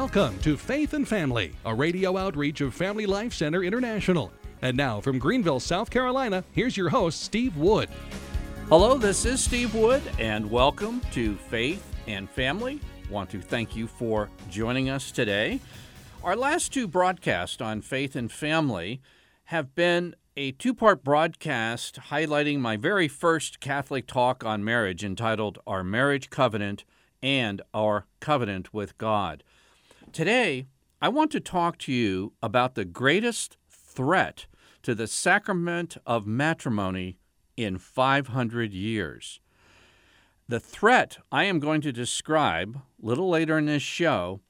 Welcome to Faith and Family, a radio outreach of Family Life Center International. And now from Greenville, South Carolina, here's your host, Steve Wood. Hello, this is Steve Wood, and welcome to Faith and Family. Want to thank you for joining us today. Our last two broadcasts on Faith and Family have been a two part broadcast highlighting my very first Catholic talk on marriage entitled Our Marriage Covenant and Our Covenant with God. Today, I want to talk to you about the greatest threat to the sacrament of matrimony in 500 years. The threat I am going to describe little later in this show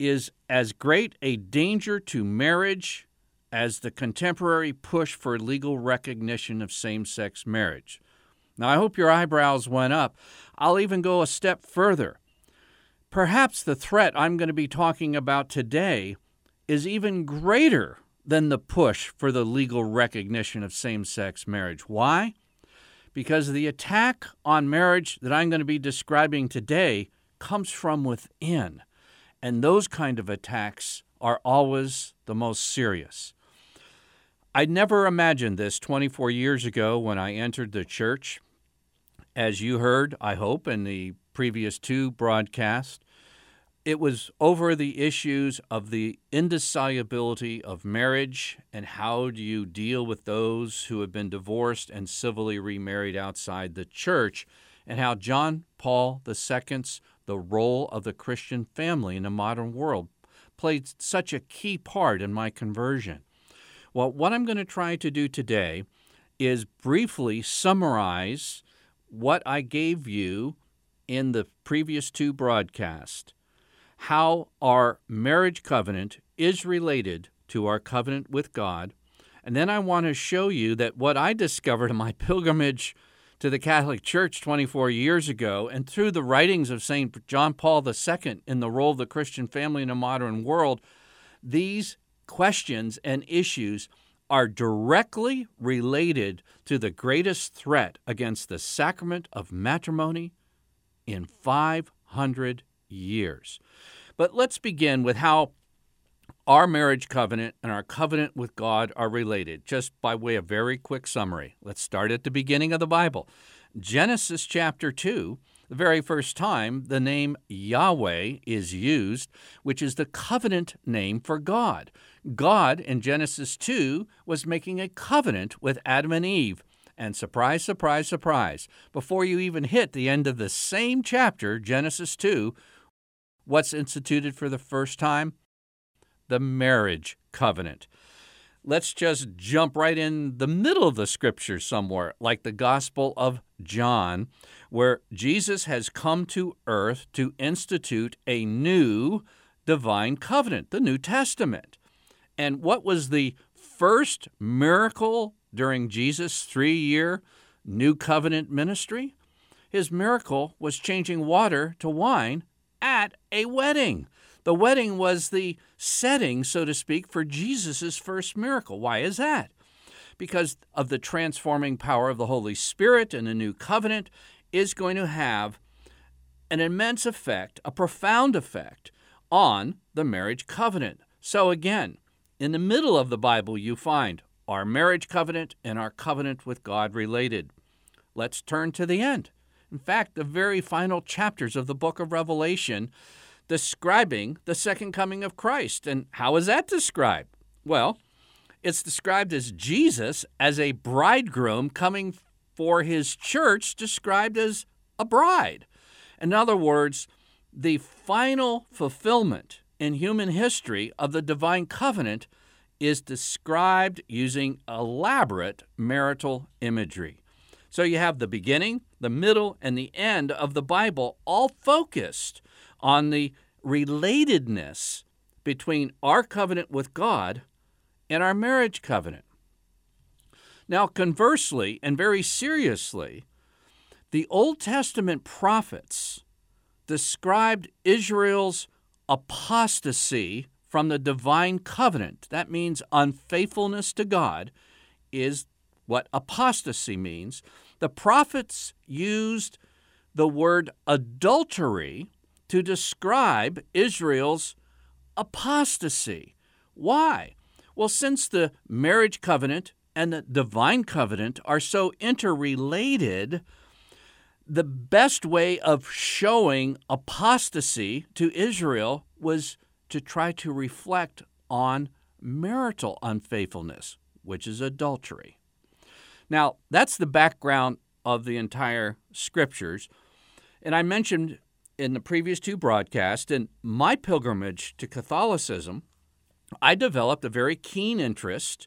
is as great a danger to marriage as the contemporary push for legal recognition of same sex marriage. Now, I hope your eyebrows went up. I'll even go a step further. Perhaps the threat I'm going to be talking about today is even greater than the push for the legal recognition of same sex marriage. Why? Because the attack on marriage that I'm going to be describing today comes from within. And those kind of attacks are always the most serious. I never imagined this 24 years ago when I entered the church. As you heard, I hope, in the previous two broadcasts, it was over the issues of the indissolubility of marriage and how do you deal with those who have been divorced and civilly remarried outside the church, and how John Paul II's the role of the Christian family in the modern world played such a key part in my conversion. Well, what I'm going to try to do today is briefly summarize what I gave you in the previous two broadcasts how our marriage covenant is related to our covenant with God. And then I want to show you that what I discovered in my pilgrimage to the Catholic Church 24 years ago and through the writings of St. John Paul II in the role of the Christian family in a modern world, these questions and issues are directly related to the greatest threat against the sacrament of matrimony in 500 years. But let's begin with how our marriage covenant and our covenant with God are related, just by way of very quick summary. Let's start at the beginning of the Bible. Genesis chapter 2, the very first time the name Yahweh is used, which is the covenant name for God. God in Genesis 2 was making a covenant with Adam and Eve. And surprise, surprise, surprise, before you even hit the end of the same chapter, Genesis 2, What's instituted for the first time? The marriage covenant. Let's just jump right in the middle of the scripture somewhere, like the Gospel of John, where Jesus has come to earth to institute a new divine covenant, the New Testament. And what was the first miracle during Jesus' three year New Covenant ministry? His miracle was changing water to wine at a wedding. The wedding was the setting, so to speak, for Jesus' first miracle. Why is that? Because of the transforming power of the Holy Spirit and the new covenant is going to have an immense effect, a profound effect on the marriage covenant. So, again, in the middle of the Bible, you find our marriage covenant and our covenant with God related. Let's turn to the end. In fact, the very final chapters of the book of Revelation describing the second coming of Christ. And how is that described? Well, it's described as Jesus as a bridegroom coming for his church, described as a bride. In other words, the final fulfillment in human history of the divine covenant is described using elaborate marital imagery. So you have the beginning, the middle, and the end of the Bible all focused on the relatedness between our covenant with God and our marriage covenant. Now, conversely, and very seriously, the Old Testament prophets described Israel's apostasy from the divine covenant. That means unfaithfulness to God is what apostasy means. The prophets used the word adultery to describe Israel's apostasy. Why? Well, since the marriage covenant and the divine covenant are so interrelated, the best way of showing apostasy to Israel was to try to reflect on marital unfaithfulness, which is adultery. Now, that's the background of the entire scriptures. And I mentioned in the previous two broadcasts, in my pilgrimage to Catholicism, I developed a very keen interest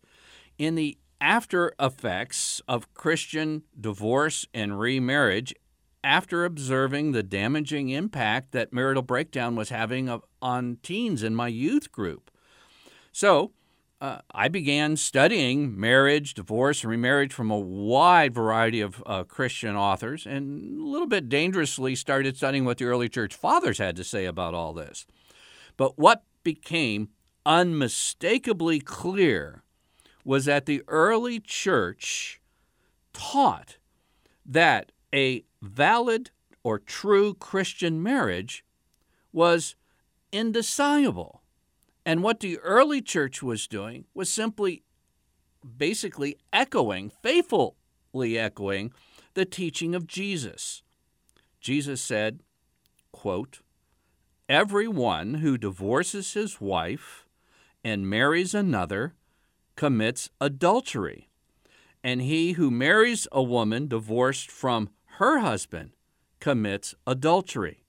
in the after effects of Christian divorce and remarriage after observing the damaging impact that marital breakdown was having on teens in my youth group. So, uh, I began studying marriage, divorce, and remarriage from a wide variety of uh, Christian authors, and a little bit dangerously started studying what the early church fathers had to say about all this. But what became unmistakably clear was that the early church taught that a valid or true Christian marriage was indissoluble. And what the early church was doing was simply basically echoing, faithfully echoing, the teaching of Jesus. Jesus said, quote, Everyone who divorces his wife and marries another commits adultery, and he who marries a woman divorced from her husband commits adultery.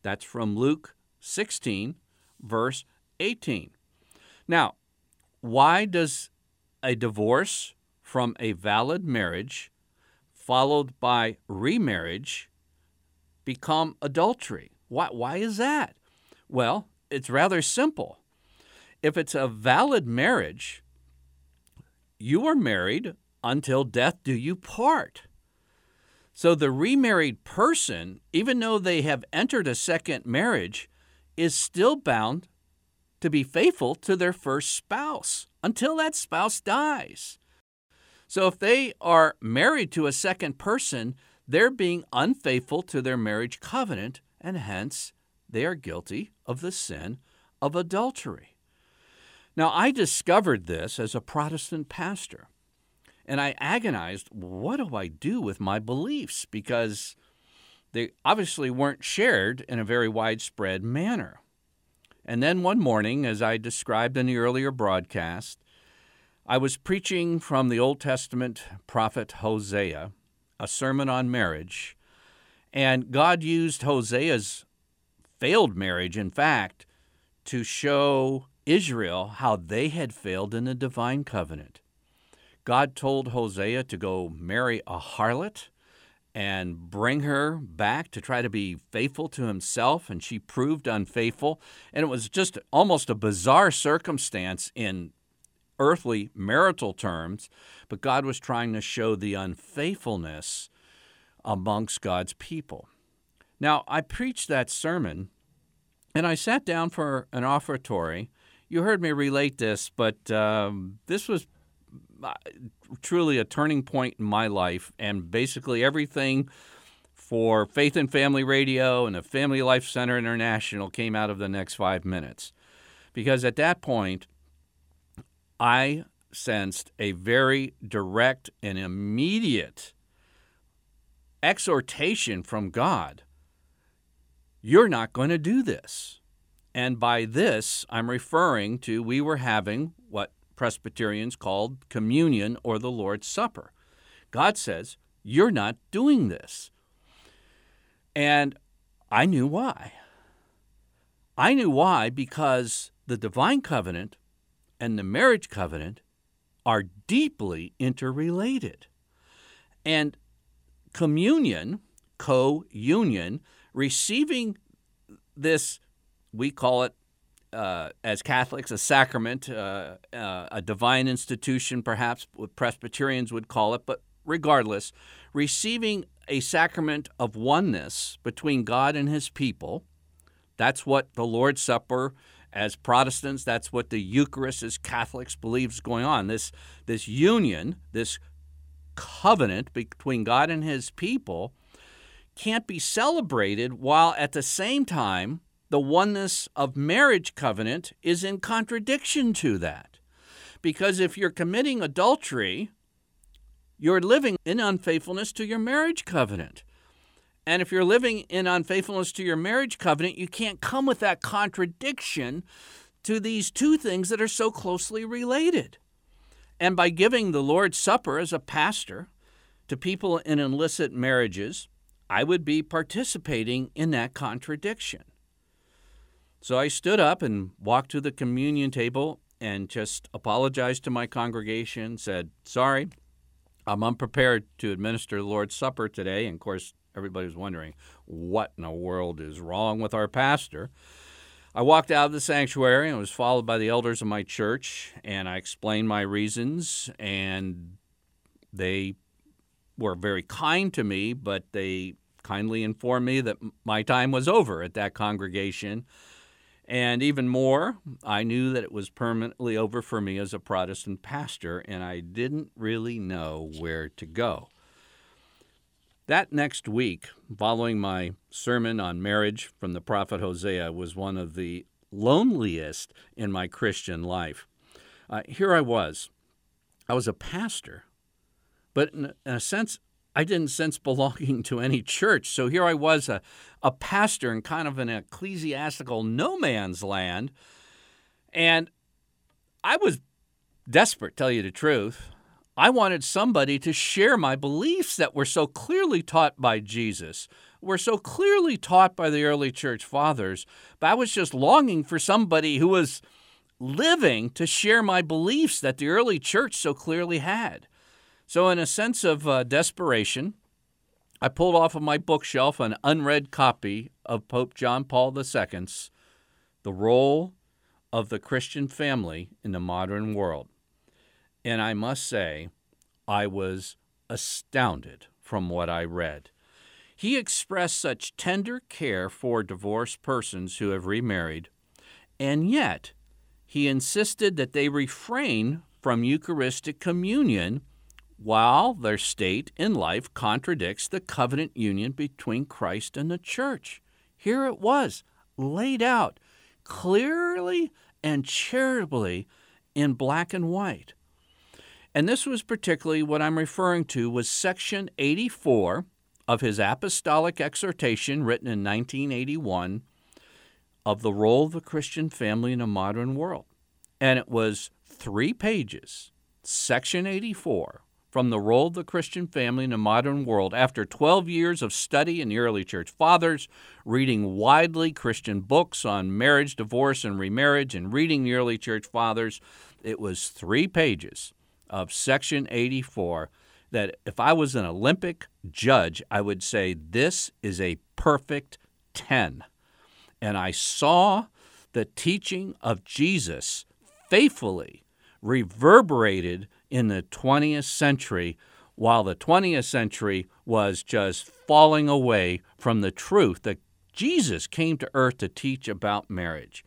That's from Luke 16, verse 18. Now, why does a divorce from a valid marriage followed by remarriage become adultery? Why, why is that? Well, it's rather simple. If it's a valid marriage, you are married until death do you part. So the remarried person, even though they have entered a second marriage, is still bound to be faithful to their first spouse until that spouse dies. So if they are married to a second person, they're being unfaithful to their marriage covenant, and hence they are guilty of the sin of adultery. Now, I discovered this as a Protestant pastor, and I agonized what do I do with my beliefs? Because they obviously weren't shared in a very widespread manner. And then one morning, as I described in the earlier broadcast, I was preaching from the Old Testament prophet Hosea, a sermon on marriage, and God used Hosea's failed marriage, in fact, to show Israel how they had failed in the divine covenant. God told Hosea to go marry a harlot and bring her back to try to be faithful to himself, and she proved unfaithful. And it was just almost a bizarre circumstance in earthly marital terms, but God was trying to show the unfaithfulness amongst God's people. Now, I preached that sermon and I sat down for an offertory. You heard me relate this, but um, this was truly a turning point in my life, and basically everything for Faith and Family Radio and the Family Life Center International came out of the next five minutes. Because at that point, I sensed a very direct and immediate exhortation from God You're not going to do this. And by this, I'm referring to we were having Presbyterians called communion or the Lord's Supper. God says, You're not doing this. And I knew why. I knew why because the divine covenant and the marriage covenant are deeply interrelated. And communion, co union, receiving this, we call it uh, as Catholics, a sacrament, uh, uh, a divine institution, perhaps what Presbyterians would call it, but regardless, receiving a sacrament of oneness between God and his people. That's what the Lord's Supper, as Protestants, that's what the Eucharist, as Catholics, believes going on. This, this union, this covenant between God and his people can't be celebrated while at the same time the oneness of marriage covenant is in contradiction to that. Because if you're committing adultery, you're living in unfaithfulness to your marriage covenant. And if you're living in unfaithfulness to your marriage covenant, you can't come with that contradiction to these two things that are so closely related. And by giving the Lord's Supper as a pastor to people in illicit marriages, I would be participating in that contradiction. So I stood up and walked to the communion table and just apologized to my congregation, said, Sorry, I'm unprepared to administer the Lord's Supper today. And of course, everybody was wondering, what in the world is wrong with our pastor? I walked out of the sanctuary and was followed by the elders of my church, and I explained my reasons, and they were very kind to me, but they kindly informed me that my time was over at that congregation and even more, I knew that it was permanently over for me as a Protestant pastor, and I didn't really know where to go. That next week, following my sermon on marriage from the prophet Hosea, was one of the loneliest in my Christian life. Uh, here I was. I was a pastor, but in a sense, I didn't sense belonging to any church. So here I was, a, a pastor in kind of an ecclesiastical no man's land. And I was desperate, tell you the truth. I wanted somebody to share my beliefs that were so clearly taught by Jesus, were so clearly taught by the early church fathers. But I was just longing for somebody who was living to share my beliefs that the early church so clearly had. So, in a sense of uh, desperation, I pulled off of my bookshelf an unread copy of Pope John Paul II's The Role of the Christian Family in the Modern World. And I must say, I was astounded from what I read. He expressed such tender care for divorced persons who have remarried, and yet he insisted that they refrain from Eucharistic communion while their state in life contradicts the covenant union between Christ and the church. Here it was, laid out clearly and charitably in black and white. And this was particularly what I'm referring to was section 84 of his apostolic exhortation written in 1981 of the role of the Christian family in a modern world. And it was 3 pages, section 84 from the role of the Christian family in a modern world after 12 years of study in the early church fathers, reading widely Christian books on marriage, divorce, and remarriage, and reading the early church fathers. It was three pages of section 84 that if I was an Olympic judge, I would say this is a perfect 10. And I saw the teaching of Jesus faithfully reverberated in the 20th century, while the 20th century was just falling away from the truth that Jesus came to earth to teach about marriage.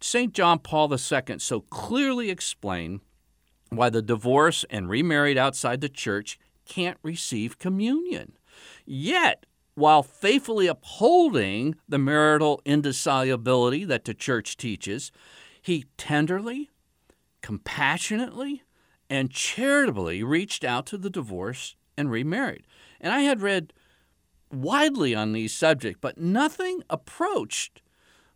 St. John Paul II so clearly explained why the divorced and remarried outside the church can't receive communion. Yet, while faithfully upholding the marital indissolubility that the church teaches, he tenderly, compassionately, and charitably reached out to the divorced and remarried. And I had read widely on these subjects, but nothing approached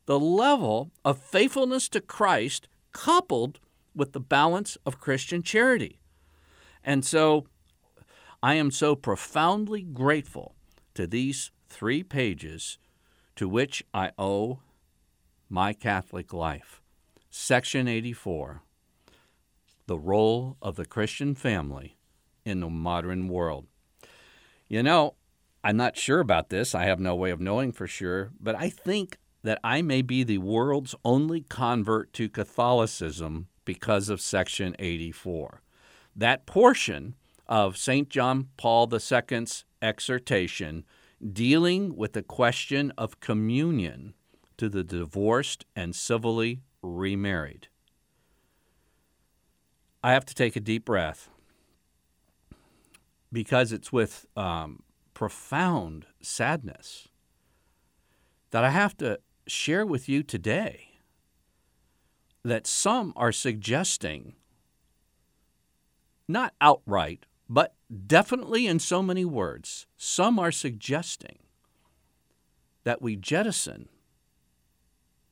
the level of faithfulness to Christ coupled with the balance of Christian charity. And so I am so profoundly grateful to these three pages to which I owe my Catholic life. Section 84 the role of the Christian family in the modern world. You know, I'm not sure about this. I have no way of knowing for sure, but I think that I may be the world's only convert to Catholicism because of Section 84. That portion of St. John Paul II's exhortation dealing with the question of communion to the divorced and civilly remarried. I have to take a deep breath because it's with um, profound sadness that I have to share with you today that some are suggesting, not outright, but definitely in so many words, some are suggesting that we jettison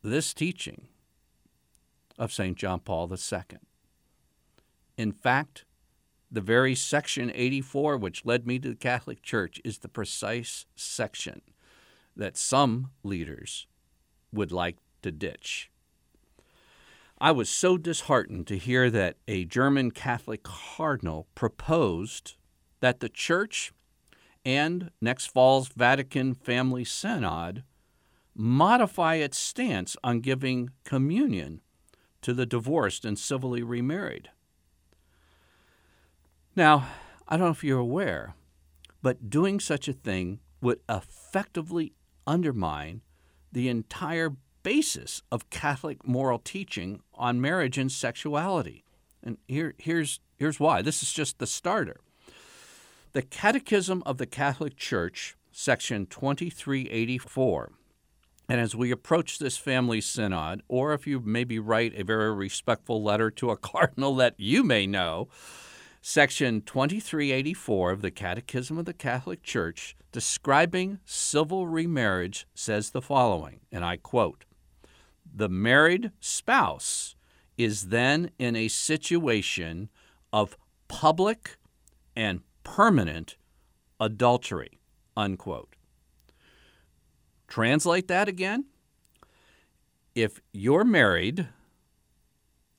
this teaching of St. John Paul II. In fact, the very section 84, which led me to the Catholic Church, is the precise section that some leaders would like to ditch. I was so disheartened to hear that a German Catholic cardinal proposed that the Church and next fall's Vatican Family Synod modify its stance on giving communion to the divorced and civilly remarried. Now, I don't know if you're aware, but doing such a thing would effectively undermine the entire basis of Catholic moral teaching on marriage and sexuality. And here, here's, here's why. This is just the starter. The Catechism of the Catholic Church, section 2384. And as we approach this family synod, or if you maybe write a very respectful letter to a cardinal that you may know, section 2384 of the Catechism of the Catholic Church, describing civil remarriage, says the following, and I quote The married spouse is then in a situation of public and permanent adultery. Unquote. Translate that again. If you're married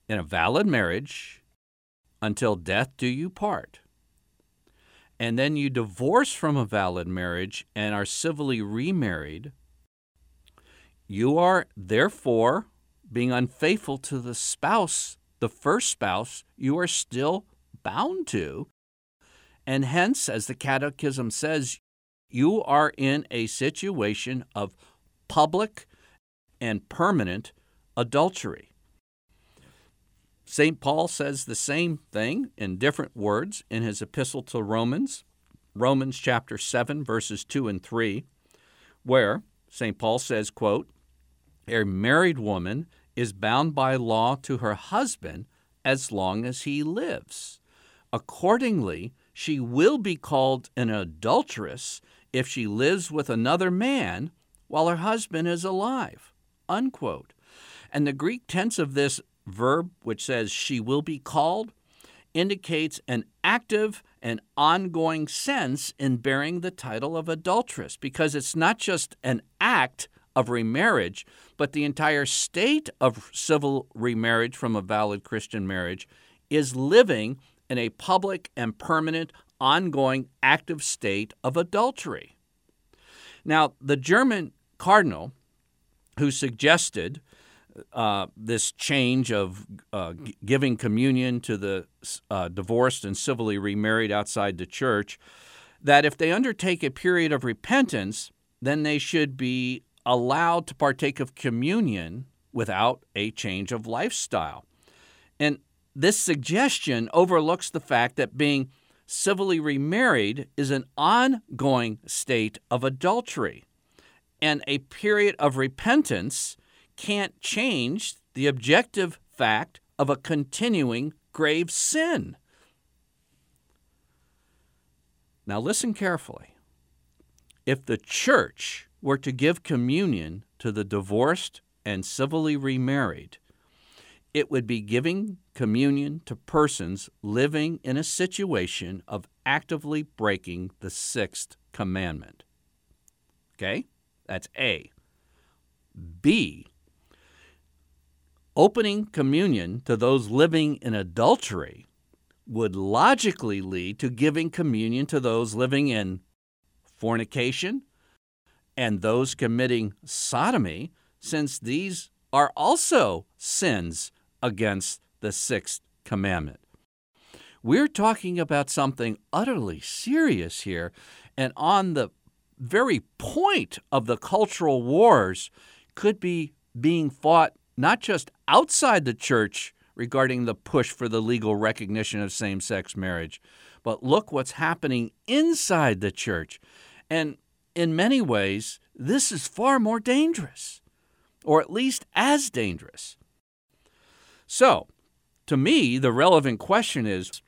in a valid marriage until death do you part, and then you divorce from a valid marriage and are civilly remarried, you are therefore being unfaithful to the spouse, the first spouse you are still bound to. And hence, as the Catechism says, you are in a situation of public and permanent adultery. St. Paul says the same thing in different words in his epistle to Romans, Romans chapter 7 verses 2 and 3, where St. Paul says, quote, "A married woman is bound by law to her husband as long as he lives. Accordingly, she will be called an adulteress if she lives with another man while her husband is alive. Unquote. And the Greek tense of this verb, which says she will be called, indicates an active and ongoing sense in bearing the title of adulteress because it's not just an act of remarriage, but the entire state of civil remarriage from a valid Christian marriage is living in a public and permanent, ongoing, active state of adultery. Now, the German cardinal who suggested uh, this change of uh, g- giving communion to the uh, divorced and civilly remarried outside the church, that if they undertake a period of repentance, then they should be allowed to partake of communion without a change of lifestyle. And this suggestion overlooks the fact that being civilly remarried is an ongoing state of adultery, and a period of repentance can't change the objective fact of a continuing grave sin. Now, listen carefully. If the church were to give communion to the divorced and civilly remarried, it would be giving communion to persons living in a situation of actively breaking the sixth commandment. Okay? That's A. B. Opening communion to those living in adultery would logically lead to giving communion to those living in fornication and those committing sodomy, since these are also sins against the sixth commandment. We're talking about something utterly serious here, and on the very point of the cultural wars could be being fought not just outside the church regarding the push for the legal recognition of same sex marriage, but look what's happening inside the church. And in many ways, this is far more dangerous or at least as dangerous. So, to me, the relevant question is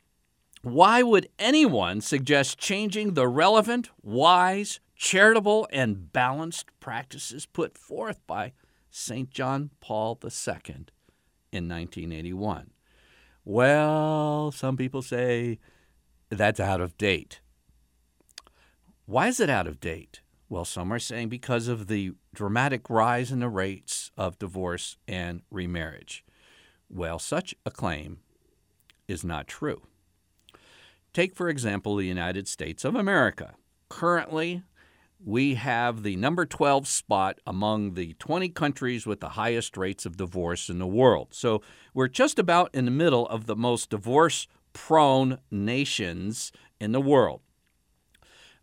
why would anyone suggest changing the relevant, wise, charitable, and balanced practices put forth by St. John Paul II in 1981? Well, some people say that's out of date. Why is it out of date? Well, some are saying because of the dramatic rise in the rates of divorce and remarriage. Well, such a claim is not true. Take, for example, the United States of America. Currently, we have the number 12 spot among the 20 countries with the highest rates of divorce in the world. So we're just about in the middle of the most divorce prone nations in the world.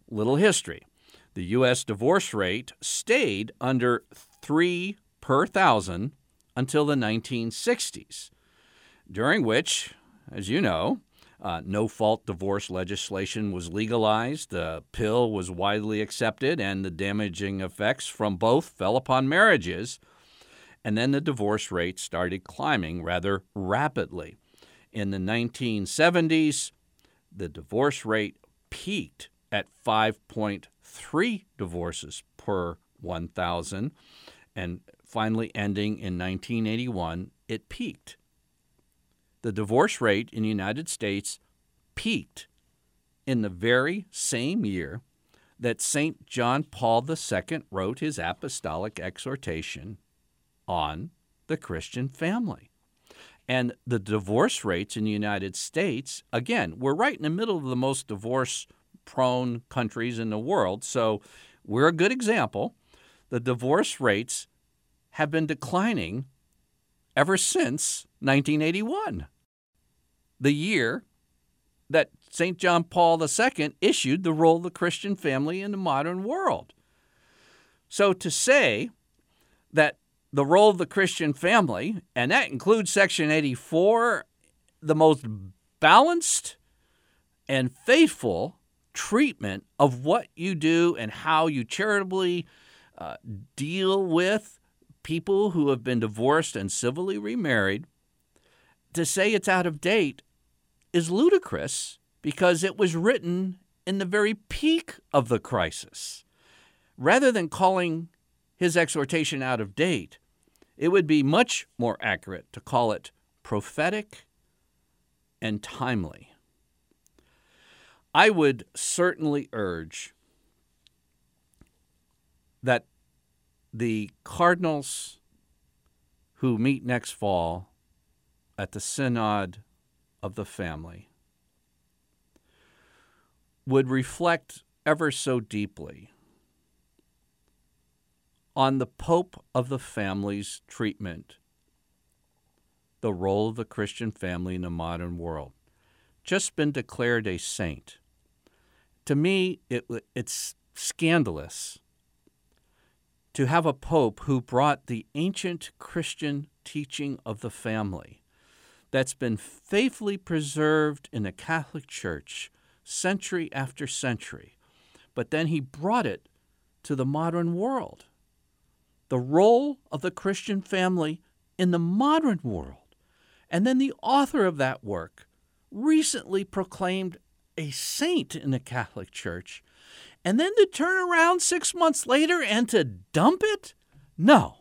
Little history the U.S. divorce rate stayed under 3 per thousand until the 1960s, during which, as you know, uh, no fault divorce legislation was legalized, the pill was widely accepted, and the damaging effects from both fell upon marriages. And then the divorce rate started climbing rather rapidly. In the 1970s, the divorce rate peaked at 5.3 divorces per 1,000, and finally ending in 1981, it peaked. The divorce rate in the United States peaked in the very same year that St. John Paul II wrote his apostolic exhortation on the Christian family. And the divorce rates in the United States, again, we're right in the middle of the most divorce prone countries in the world. So we're a good example. The divorce rates have been declining ever since 1981, the year that St. John Paul II issued the role of the Christian family in the modern world. So to say that the role of the Christian family, and that includes Section 84, the most balanced and faithful treatment of what you do and how you charitably uh, deal with people who have been divorced and civilly remarried, to say it's out of date is ludicrous because it was written in the very peak of the crisis. Rather than calling his exhortation out of date, it would be much more accurate to call it prophetic and timely. I would certainly urge that the cardinals who meet next fall at the Synod of the Family would reflect ever so deeply on the Pope of the family's treatment, the role of the Christian family in the modern world. Just been declared a saint to me, it, it's scandalous to have a pope who brought the ancient Christian teaching of the family that's been faithfully preserved in the Catholic Church century after century, but then he brought it to the modern world. The role of the Christian family in the modern world. And then the author of that work recently proclaimed a saint in the Catholic Church, and then to turn around six months later and to dump it? No.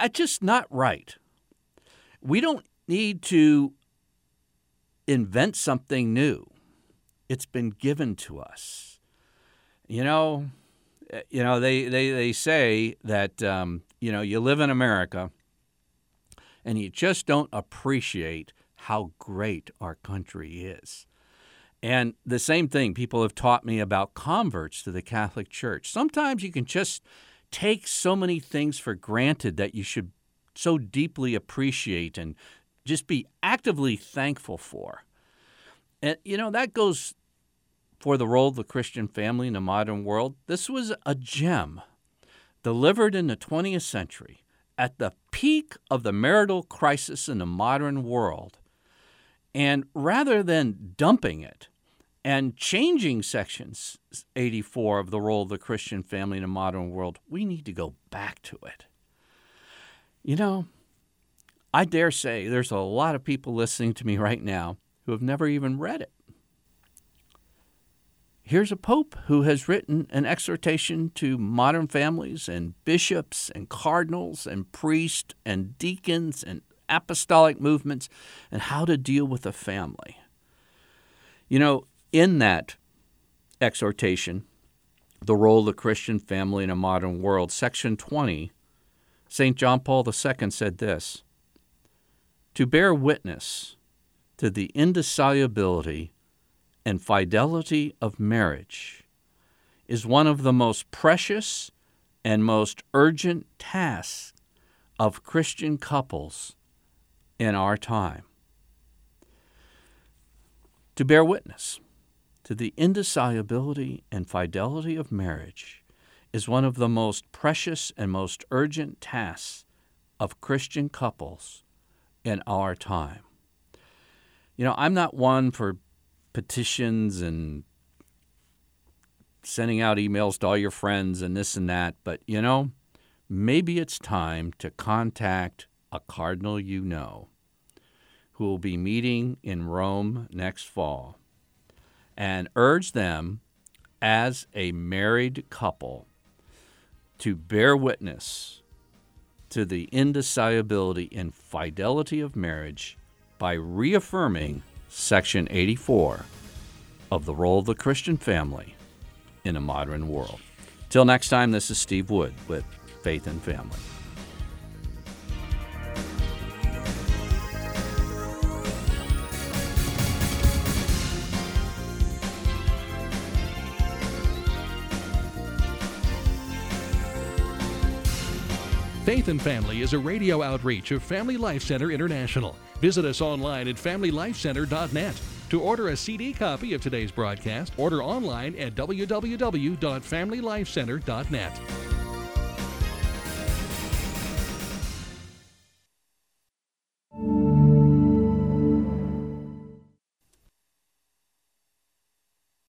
It's just not right. We don't need to invent something new. It's been given to us. You know, eh, you know they, they, they say that um, you know you live in America and you just don't appreciate how great our country is. And the same thing people have taught me about converts to the Catholic Church. Sometimes you can just take so many things for granted that you should so deeply appreciate and just be actively thankful for. And, you know, that goes for the role of the Christian family in the modern world. This was a gem delivered in the 20th century at the peak of the marital crisis in the modern world. And rather than dumping it, and changing sections 84 of the role of the Christian family in a modern world, we need to go back to it. You know, I dare say there's a lot of people listening to me right now who have never even read it. Here's a pope who has written an exhortation to modern families and bishops and cardinals and priests and deacons and apostolic movements and how to deal with a family. You know, in that exhortation, The Role of the Christian Family in a Modern World, section 20, St. John Paul II said this To bear witness to the indissolubility and fidelity of marriage is one of the most precious and most urgent tasks of Christian couples in our time. To bear witness to the indissolubility and fidelity of marriage is one of the most precious and most urgent tasks of Christian couples in our time. You know, I'm not one for petitions and sending out emails to all your friends and this and that, but you know, maybe it's time to contact a cardinal you know who will be meeting in Rome next fall and urge them as a married couple to bear witness to the indissolubility and fidelity of marriage by reaffirming Section 84 of the role of the Christian family in a modern world. Till next time, this is Steve Wood with Faith and Family. Faith and Family is a radio outreach of Family Life Center International. Visit us online at FamilyLifeCenter.net. To order a CD copy of today's broadcast, order online at www.familylifecenter.net.